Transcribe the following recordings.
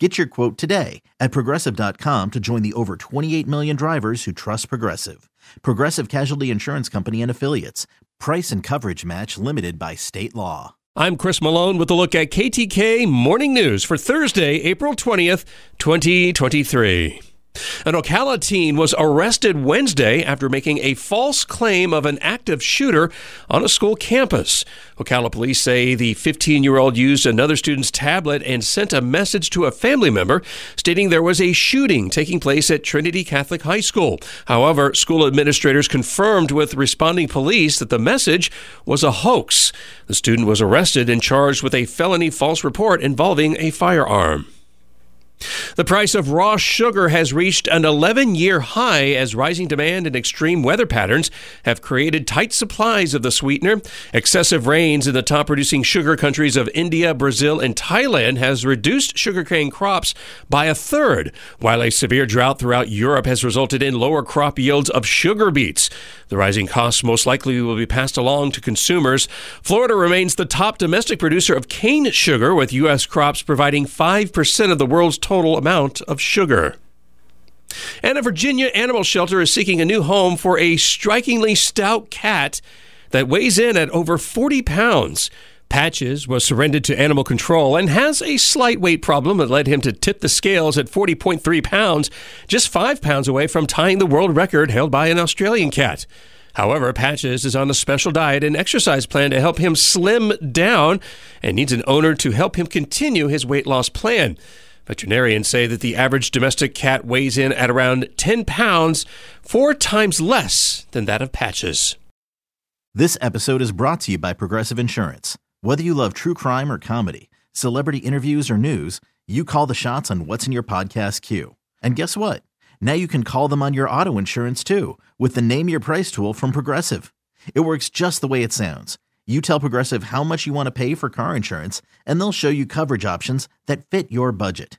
Get your quote today at progressive.com to join the over 28 million drivers who trust Progressive. Progressive Casualty Insurance Company and Affiliates. Price and coverage match limited by state law. I'm Chris Malone with a look at KTK Morning News for Thursday, April 20th, 2023. An Ocala teen was arrested Wednesday after making a false claim of an active shooter on a school campus. Ocala police say the 15 year old used another student's tablet and sent a message to a family member stating there was a shooting taking place at Trinity Catholic High School. However, school administrators confirmed with responding police that the message was a hoax. The student was arrested and charged with a felony false report involving a firearm. The price of raw sugar has reached an 11 year high as rising demand and extreme weather patterns have created tight supplies of the sweetener. Excessive rains in the top producing sugar countries of India, Brazil, and Thailand has reduced sugarcane crops by a third, while a severe drought throughout Europe has resulted in lower crop yields of sugar beets. The rising costs most likely will be passed along to consumers. Florida remains the top domestic producer of cane sugar, with U.S. crops providing 5% of the world's total amount of sugar. And a Virginia animal shelter is seeking a new home for a strikingly stout cat that weighs in at over 40 pounds. Patches was surrendered to animal control and has a slight weight problem that led him to tip the scales at 40.3 pounds, just 5 pounds away from tying the world record held by an Australian cat. However, Patches is on a special diet and exercise plan to help him slim down and needs an owner to help him continue his weight loss plan. Veterinarians say that the average domestic cat weighs in at around 10 pounds, four times less than that of Patches. This episode is brought to you by Progressive Insurance. Whether you love true crime or comedy, celebrity interviews or news, you call the shots on what's in your podcast queue. And guess what? Now you can call them on your auto insurance too with the Name Your Price tool from Progressive. It works just the way it sounds. You tell Progressive how much you want to pay for car insurance, and they'll show you coverage options that fit your budget.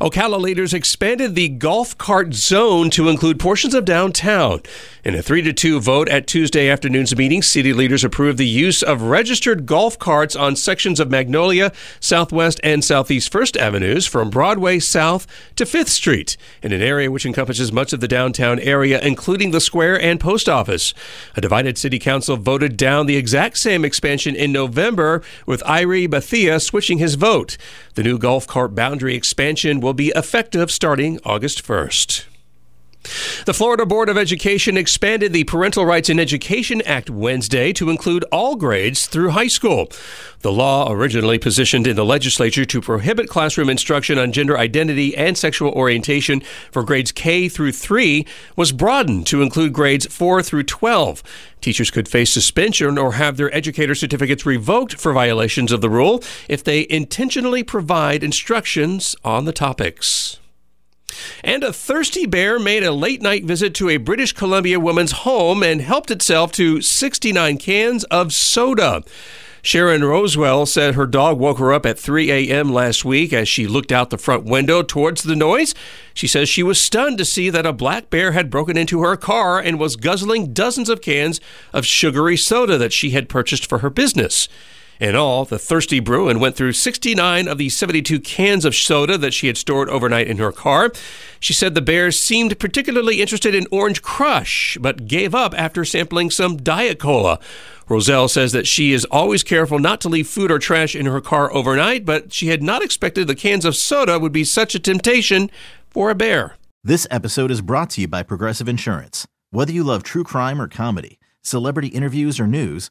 Ocala leaders expanded the golf cart zone to include portions of downtown. In a 3 to 2 vote at Tuesday afternoon's meeting, city leaders approved the use of registered golf carts on sections of Magnolia, Southwest, and Southeast First Avenues from Broadway South to 5th Street, in an area which encompasses much of the downtown area, including the square and post office. A divided city council voted down the exact same expansion in November, with Irie Bethea switching his vote. The new golf cart boundary expansion will be effective starting August 1st. The Florida Board of Education expanded the Parental Rights in Education Act Wednesday to include all grades through high school. The law, originally positioned in the legislature to prohibit classroom instruction on gender identity and sexual orientation for grades K through 3, was broadened to include grades 4 through 12. Teachers could face suspension or have their educator certificates revoked for violations of the rule if they intentionally provide instructions on the topics. And a thirsty bear made a late night visit to a British Columbia woman's home and helped itself to 69 cans of soda. Sharon Rosewell said her dog woke her up at 3 a.m. last week as she looked out the front window towards the noise. She says she was stunned to see that a black bear had broken into her car and was guzzling dozens of cans of sugary soda that she had purchased for her business. In all, the Thirsty Bruin went through 69 of the 72 cans of soda that she had stored overnight in her car. She said the bears seemed particularly interested in Orange Crush, but gave up after sampling some Diet Cola. Rosel says that she is always careful not to leave food or trash in her car overnight, but she had not expected the cans of soda would be such a temptation for a bear. This episode is brought to you by Progressive Insurance. Whether you love true crime or comedy, celebrity interviews or news,